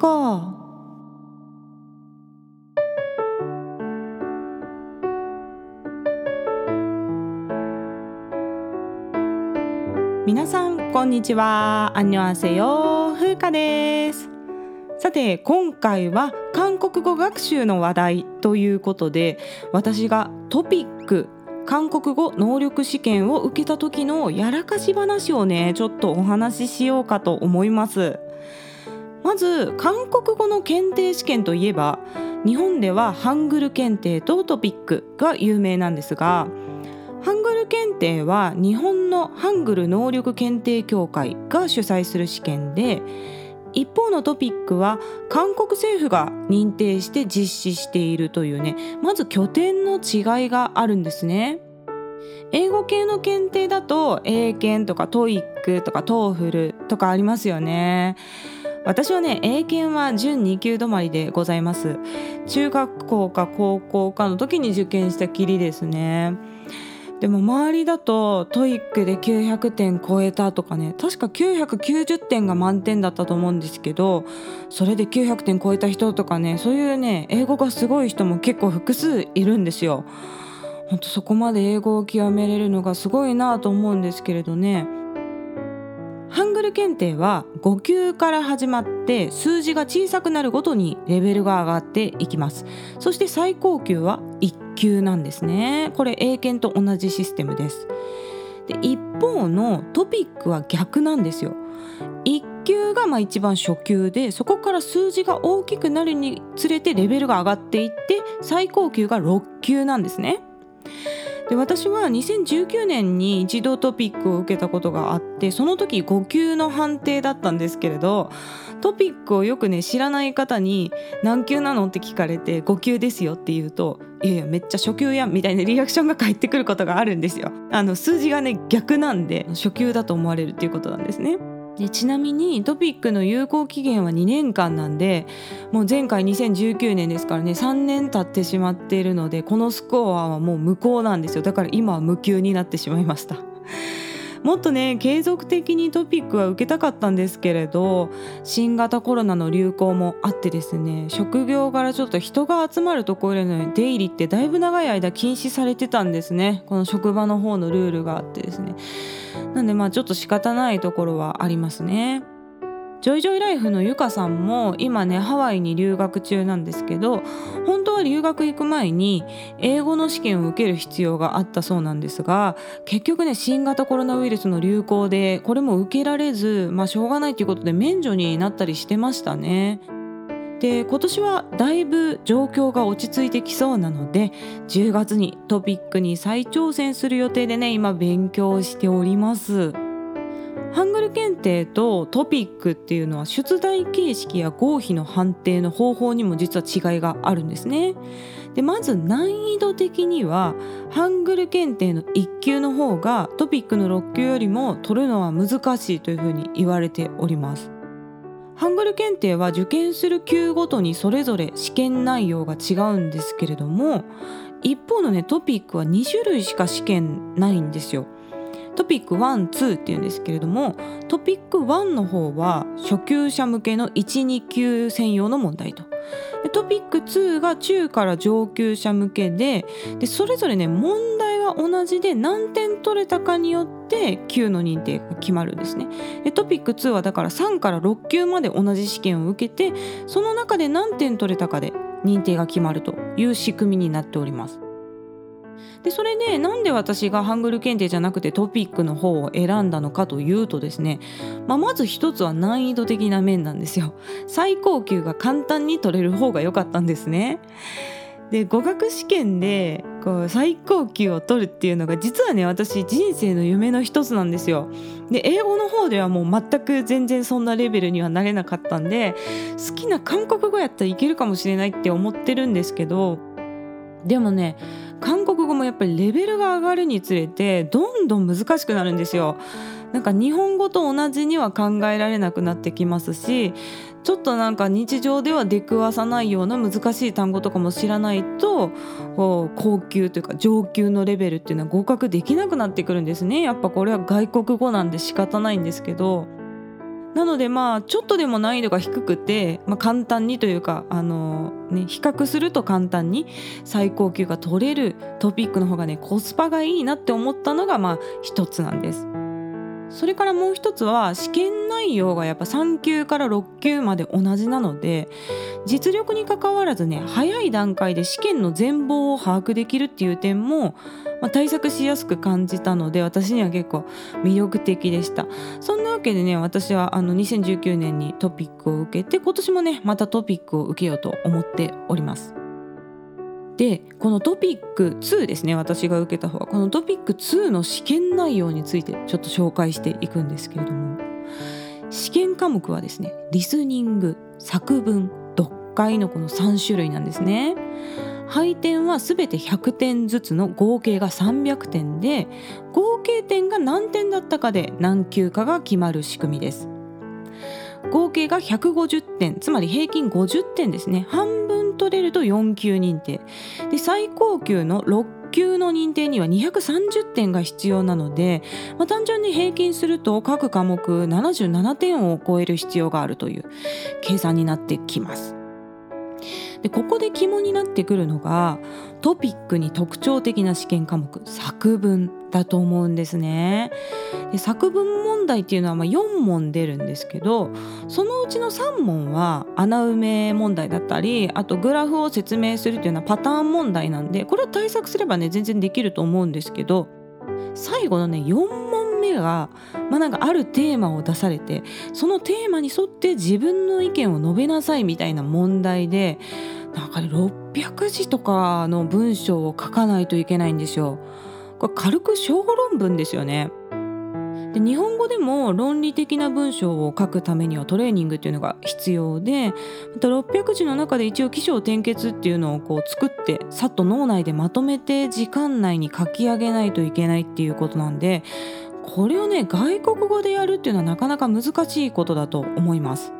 語皆さんこんにちは。アンニョンアセヨ風花です。さて今回は韓国語学習の話題ということで私がトピック韓国語能力試験を受けた時のやらかし話をねちょっとお話ししようかと思います。まず韓国語の検定試験といえば日本ではハングル検定と TOPIK が有名なんですがハングル検定は日本のハングル能力検定協会が主催する試験で一方の TOPIK は韓国政府が認定して実施しているというねまず拠点の違いがあるんですね。英語系の検定だと英検とか TOEIC とか TOEFL とかありますよね。私はね英検は準2級止まりでございます。中学校か高校かの時に受験したきりですね。でも周りだと TOEIC で900点超えたとかね確か990点が満点だったと思うんですけどそれで900点超えた人とかねそういうね英語がすごい人も結構複数いるんですよ。ほんとそこまで英語を極めれるのがすごいなと思うんですけれどね。検定は5級から始まって数字が小さくなるごとにレベルが上がっていきます。そして最高級は1級なんですね。これ英検と同じシステムです。で一方のトピックは逆なんですよ。1級がまあ一番初級でそこから数字が大きくなるにつれてレベルが上がっていって最高級が6級なんですね。で私は2019年に一度トピックを受けたことがあってその時5級の判定だったんですけれどトピックをよくね知らない方に「何級なの?」って聞かれて「5級ですよ」って言うと「いやいやめっちゃ初級やん」みたいなリアクションが返ってくることがあるんですよ。あの数字がね逆なんで初級だと思われるっていうことなんですね。でちなみにトピックの有効期限は2年間なんでもう前回2019年ですからね3年経ってしまっているのでこのスコアはもう無効なんですよ。だから今は無給になってしまいました。もっとね継続的にトピックは受けたかったんですけれど新型コロナの流行もあってですね職業柄ちょっと人が集まるところへの出入りってだいぶ長い間禁止されてたんですね。この職場の方のルールがあってですね。なんでまあちょっと仕方ないところはありますね。ジョイジョイライフのゆかさんも今ねハワイに留学中なんですけど本当は留学行く前に英語の試験を受ける必要があったそうなんですが結局ね新型コロナウイルスの流行でこれも受けられずまあしょうがないということで免除になったりしてましたね。で今年はだいぶ状況が落ち着いてきそうなので10月にトピックに再挑戦する予定でね今勉強しております。ハングル検定とトピックっていうのは出題形式や合否の判定の方法にも実は違いがあるんですね。でまず難易度的にはハングル検定の1級の方がトピックの6級よりも取るのは難しいというふうに言われております。ハングル検定は受験する級ごとにそれぞれ試験内容が違うんですけれども一方のねトピックは2種類しか試験ないんですよ。トピック12っていうんですけれどもトピック1の方は初級者向けの12級専用の問題と。トピック2が中から上級者向けででそれぞれね問題は同じで何点取れたかによって級の認定が決まるんですね。でトピック2はだから3から6級まで同じ試験を受けてその中で何点取れたかで認定が決まるという仕組みになっております。でそれでなんで私がハングル検定じゃなくてトピックの方を選んだのかというとですね、まあ、まず一つは難易度的な面なんですよ最高級が簡単に取れる方が良かったんですねで語学試験でこう最高級を取るっていうのが実はね私人生の夢の一つなんですよ。で英語の方ではもう全く全然そんなレベルにはなれなかったんで好きな韓国語やったらいけるかもしれないって思ってるんですけどでもね韓国語もやっぱりレベルが上がるにつれてどんどん難しくなるんですよ。なんか日本語と同じには考えられなくなってきますしちょっとなんか日常では出くわさないような難しい単語とかも知らないとこう高級というか上級のレベルっていうのは合格できなくなってくるんですねやっぱこれは外国語なんで仕方ないんですけどなのでまあちょっとでも難易度が低くて、まあ、簡単にというかあの、ね、比較すると簡単に最高級が取れるトピックの方がねコスパがいいなって思ったのがまあ一つなんです。それからもう一つは試験内容がやっぱ3級から6級まで同じなので実力にかかわらずね早い段階で試験の全貌を把握できるっていう点も、まあ、対策しやすく感じたので私には結構魅力的でした。そんなわけでね私はあの2019年にトピックを受けて今年もねまたトピックを受けようと思っております。でこのトピック2ですね私が受けた方は。このトピック2の試験内容についてちょっと紹介していくんですけれども。試験科目はですねリスニング作文読解のこの3種類なんですね。配点は全て100点ずつの合計が300点で合計点が何点だったかで何級かが決まる仕組みです。合計が150点つまり平均50点ですね。半分取れると4級認定で最高級の6級の認定には230点が必要なので、まあ、単純に平均すると各科目77点を超える必要があるという計算になってきます。でここで肝になってくるのがトピックに特徴的な試験科目作文だと思うんですね。で作文問題っていうのはま4問出るんですけどそのうちの3問は穴埋め問題だったりあとグラフを説明するっていうのはパターン問題なんでこれを対策すればね全然できると思うんですけど最後のね4問目が、まあ、なんかあるテーマを出されてそのテーマに沿って自分の意見を述べなさいみたいな問題でなんかね600字とかの文章を書かないといけないんですよ。これ軽く小論文ですよね。で日本語でも論理的な文章を書くためにはトレーニングっていうのが必要でまた600字の中で一応起承転結っていうのをこう作ってさっと脳内でまとめて時間内に書き上げないといけないっていうことなんでこれをね外国語でやるっていうのはなかなか難しいことだと思います。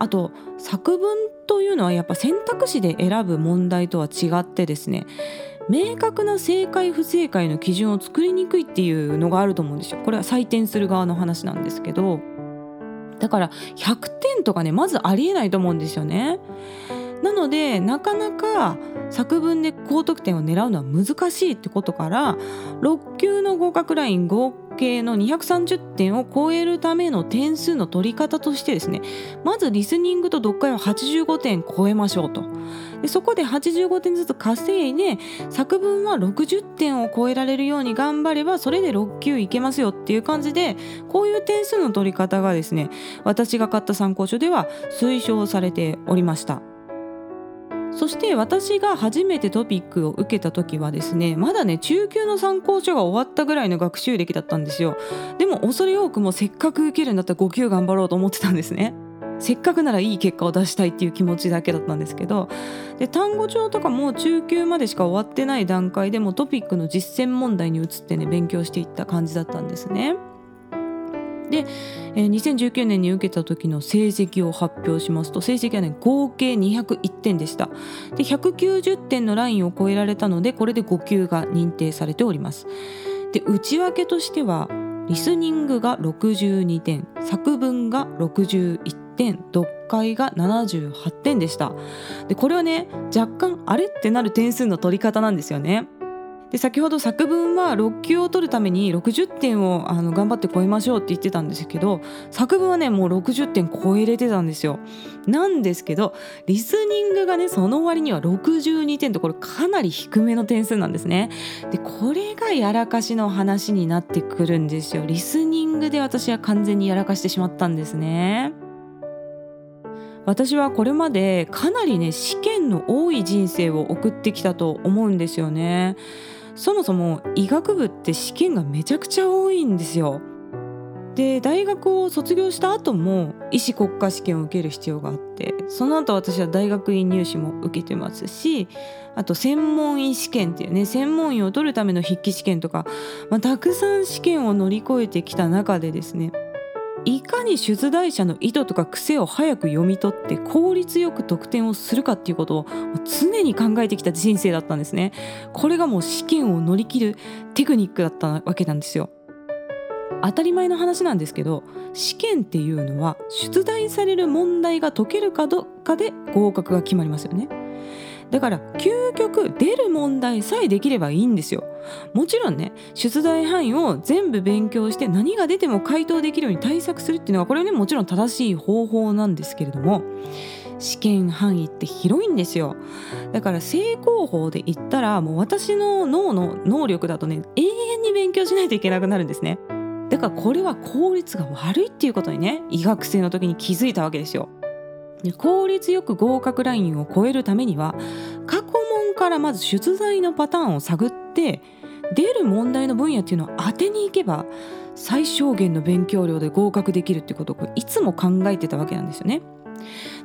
あと作文というのはやっぱ選択肢で選ぶ問題とは違ってですね明確な正解不正解の基準を作りにくいっていうのがあると思うんですよ。これは採点する側の話なんですけど。だから100点とかねまずありえないと思うんですよね。なのでなかなか作文で高得点を狙うのは難しいってことから6級の合格ライン合計の230点を超えるための点数の取り方としてですねまずリスニングと読解は85点超えましょうとでそこで85点ずつ稼いで作文は60点を超えられるように頑張ればそれで6級いけますよっていう感じでこういう点数の取り方がですね私が買った参考書では推奨されておりました。そして私が初めてトピックを受けた時はですねまだね中級の参考書が終わったぐらいの学習歴だったんですよ。でも恐れ多くもせっかく受けるんだったら5級頑張ろうと思ってたんですね。せっかくならいい結果を出したいっていう気持ちだけだったんですけど。で単語帳とかも中級までしか終わってない段階でもトピックの実践問題に移ってね勉強していった感じだったんですね。で、えー、2019年に受けた時の成績を発表しますと成績はね合計201点でした。で190点のラインを超えられたのでこれで5級が認定されております。で内訳としてはリスニングが62点作文が61点読解が78点でした。でこれはね若干あれってなる点数の取り方なんですよね。で先ほど作文は6級を取るために60点をあの頑張って超えましょうって言ってたんですけど作文はねもう60点超えれてたんですよ。なんですけどリスニングがねその割には62点とこれかなり低めの点数なんですね。でこれがやらかしの話になってくるんですよ。リスニングで私は完全にやらかしてしまったんですね。私はこれまでかなりね試験の多い人生を送ってきたと思うんですよね。そもそも医学部って試験がめちゃくちゃ多いんですよ。で大学を卒業した後も医師国家試験を受ける必要があってその後私は大学院入試も受けてますしあと専門医試験っていうね専門医を取るための筆記試験とか、まあ、たくさん試験を乗り越えてきた中でですねいかに出題者の意図とか癖を早く読み取って効率よく得点をするかっていうことを常に考えてきた人生だったんですね。これがもう試験を乗り切るテクニックだったわけなんですよ。当たり前の話なんですけど試験っていうのは出題される問題が解けるかどうかで合格が決まりますよね。だから究極出る問題さえできればいいんですよ。もちろんね出題範囲を全部勉強して何が出ても回答できるように対策するっていうのはこれはねもちろん正しい方法なんですけれども試験範囲って広いんですよ。だから正攻法で言ったらもう私の脳の能力だとね永遠に勉強しないといけなくなるんですね。だからこれは効率が悪いっていうことにね医学生の時に気づいたわけですよ。効率よく合格ラインを超えるためには過去問からまず出題のパターンを探って出る問題の分野っていうのを当てに行けば最小限の勉強量で合格できるってことをいつも考えてたわけなんですよね。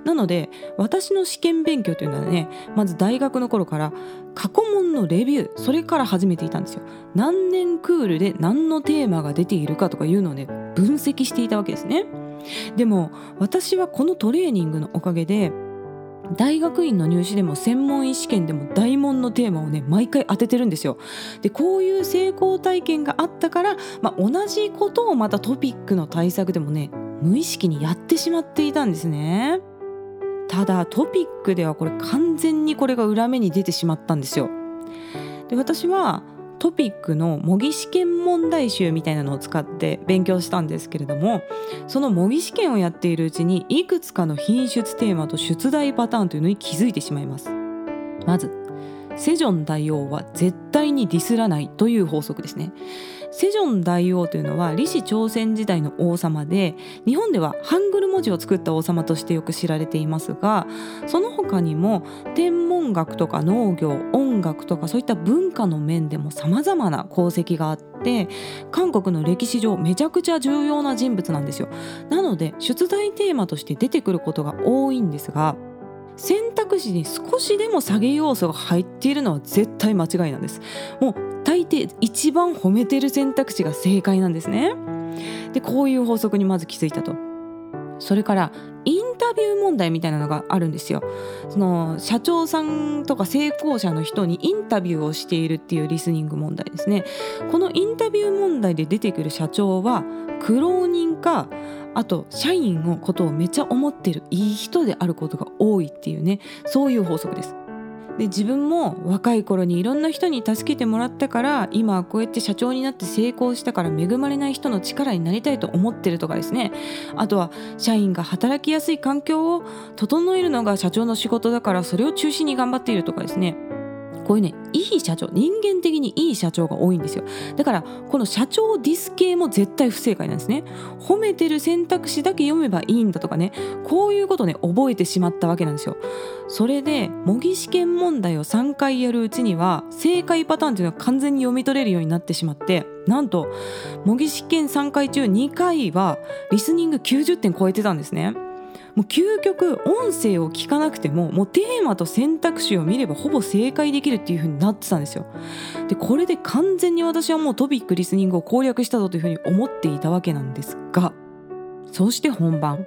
なので私の試験勉強というのはねまず大学の頃から過去問のレビューそれから始めていたんですよ何年クールで何のテーマが出ているかとかいうのをね分析していたわけですねでも私はこのトレーニングのおかげで大学院の入試でも専門医試験でも大問のテーマをね毎回当ててるんですよ。でこういう成功体験があったから、まあ、同じことをまたトピックの対策でもね無意識にやってしまっていたんですねただトピックではこれ完全にこれが裏目に出てしまったんですよで私はトピックの模擬試験問題集みたいなのを使って勉強したんですけれどもその模擬試験をやっているうちにいくつかの品質テーマと出題パターンというのに気づいてしまいます。まずセジョン大王は絶対にディスらないという法則ですね。セジョン大王というのは李氏朝鮮時代の王様で日本ではハングル文字を作った王様としてよく知られていますがその他にも天文学とか農業音楽とかそういった文化の面でもさまざまな功績があって韓国の歴史上めちゃくちゃ重要な人物なんですよ。なので出題テーマとして出てくることが多いんですが選択肢に少しでも下げ要素が入っているのは絶対間違いなんです。もう大抵一番褒めてる選択肢が正解なんですね。でこういう法則にまず気づいたと。それからインタビュー問題みたいなのがあるんですよ。その社長さんとか成功者の人にインタビューをしているっていうリスニング問題ですね。このインタビュー問題で出てくる社長は苦労人かあと社員のことをめっちゃ思ってるいい人であることが多いっていうねそういう法則です。で自分も若い頃にいろんな人に助けてもらったから今はこうやって社長になって成功したから恵まれない人の力になりたいと思ってるとかですね。あとは社員が働きやすい環境を整えるのが社長の仕事だからそれを中心に頑張っているとかですね。こういうねいい社長人間的にいい社長が多いんですよ。だからこの社長ディス系も絶対不正解なんですね。褒めてる選択肢だけ読めばいいんだとかね。こういうことね覚えてしまったわけなんですよ。それで模擬試験問題を3回やるうちには正解パターンっていうのは完全に読み取れるようになってしまってなんと模擬試験3回中2回はリスニング90点超えてたんですね。もう究極音声を聞かなくてももうテーマと選択肢を見ればほぼ正解できるっていう風になってたんですよ。でこれで完全に私はもうトピックリスニングを攻略したぞという風に思っていたわけなんですがそして本番。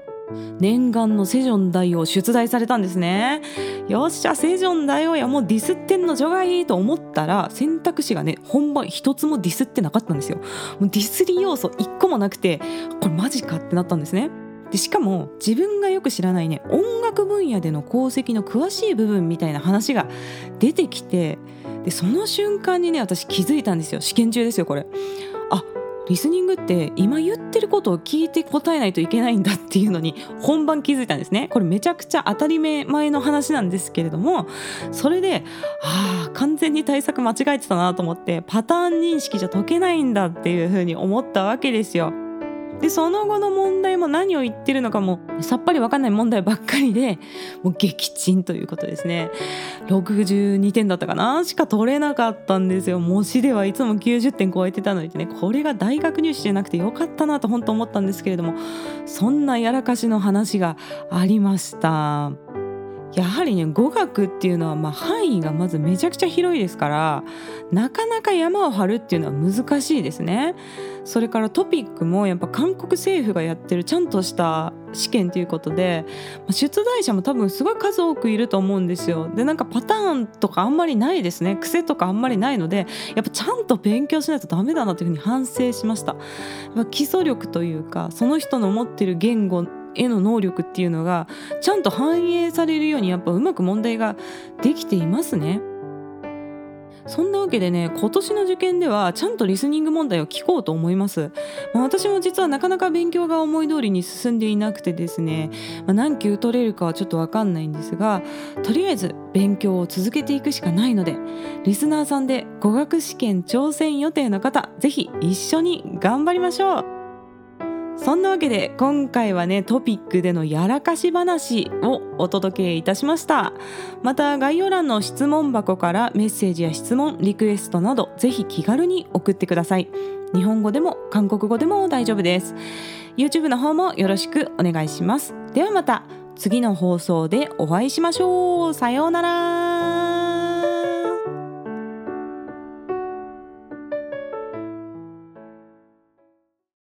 念願のセジョン大王出題されたんですね。よっしゃセジョン大王やもうディスってんの除外と思ったら選択肢がね本番一つもディスってなかったんですよ。もうディスり要素一個もなくてこれマジかってなったんですね。でしかも自分がよく知らないね音楽分野での功績の詳しい部分みたいな話が出てきてでその瞬間にね私気づいたんですよ。試験中ですよこれ。あリスニングって今言ってることを聞いて答えないといけないんだっていうのに本番気づいたんですね。これめちゃくちゃ当たり前の話なんですけれどもそれでああ完全に対策間違えてたなと思ってパターン認識じゃ解けないんだっていうふうに思ったわけですよ。でその後の問題も何を言ってるのかもさっぱり分かんない問題ばっかりでもう撃沈ということですね。62点だったかな？しか取れなかったんですよ。模試ではいつも90点超えてたのにね。これが大学入試じゃなくてよかったなと本当思ったんですけれどもそんなやらかしの話がありました。やはりね語学っていうのはまあ範囲がまずめちゃくちゃ広いですからなかなか山を張るっていうのは難しいですね。それからトピックもやっぱ韓国政府がやってるちゃんとした試験ということで出題者も多分すごい数多くいると思うんですよ。でなんかパターンとかあんまりないですね癖とかあんまりないのでやっぱちゃんと勉強しないとダメだなというふうに反省しました。基礎力というかその人の持ってる言語への能力っていうのがちゃんと反映されるようにやっぱうまく問題ができていますね。そんなわけでね今年の受験ではちゃんとリスニング問題を聞こうと思います、まあ、私も実はなかなか勉強が思い通りに進んでいなくてですね、まあ、何級取れるかはちょっとわかんないんですがとりあえず勉強を続けていくしかないのでリスナーさんで語学試験挑戦予定の方是非一緒に頑張りましょうそんなわけで今回はねトピックでのやらかし話をお届けいたしました。また概要欄の質問箱からメッセージや質問リクエストなどぜひ気軽に送ってください。日本語でも韓国語でも大丈夫です。YouTube の方もよろしくお願いします。ではまた次の放送でお会いしましょう。さようなら。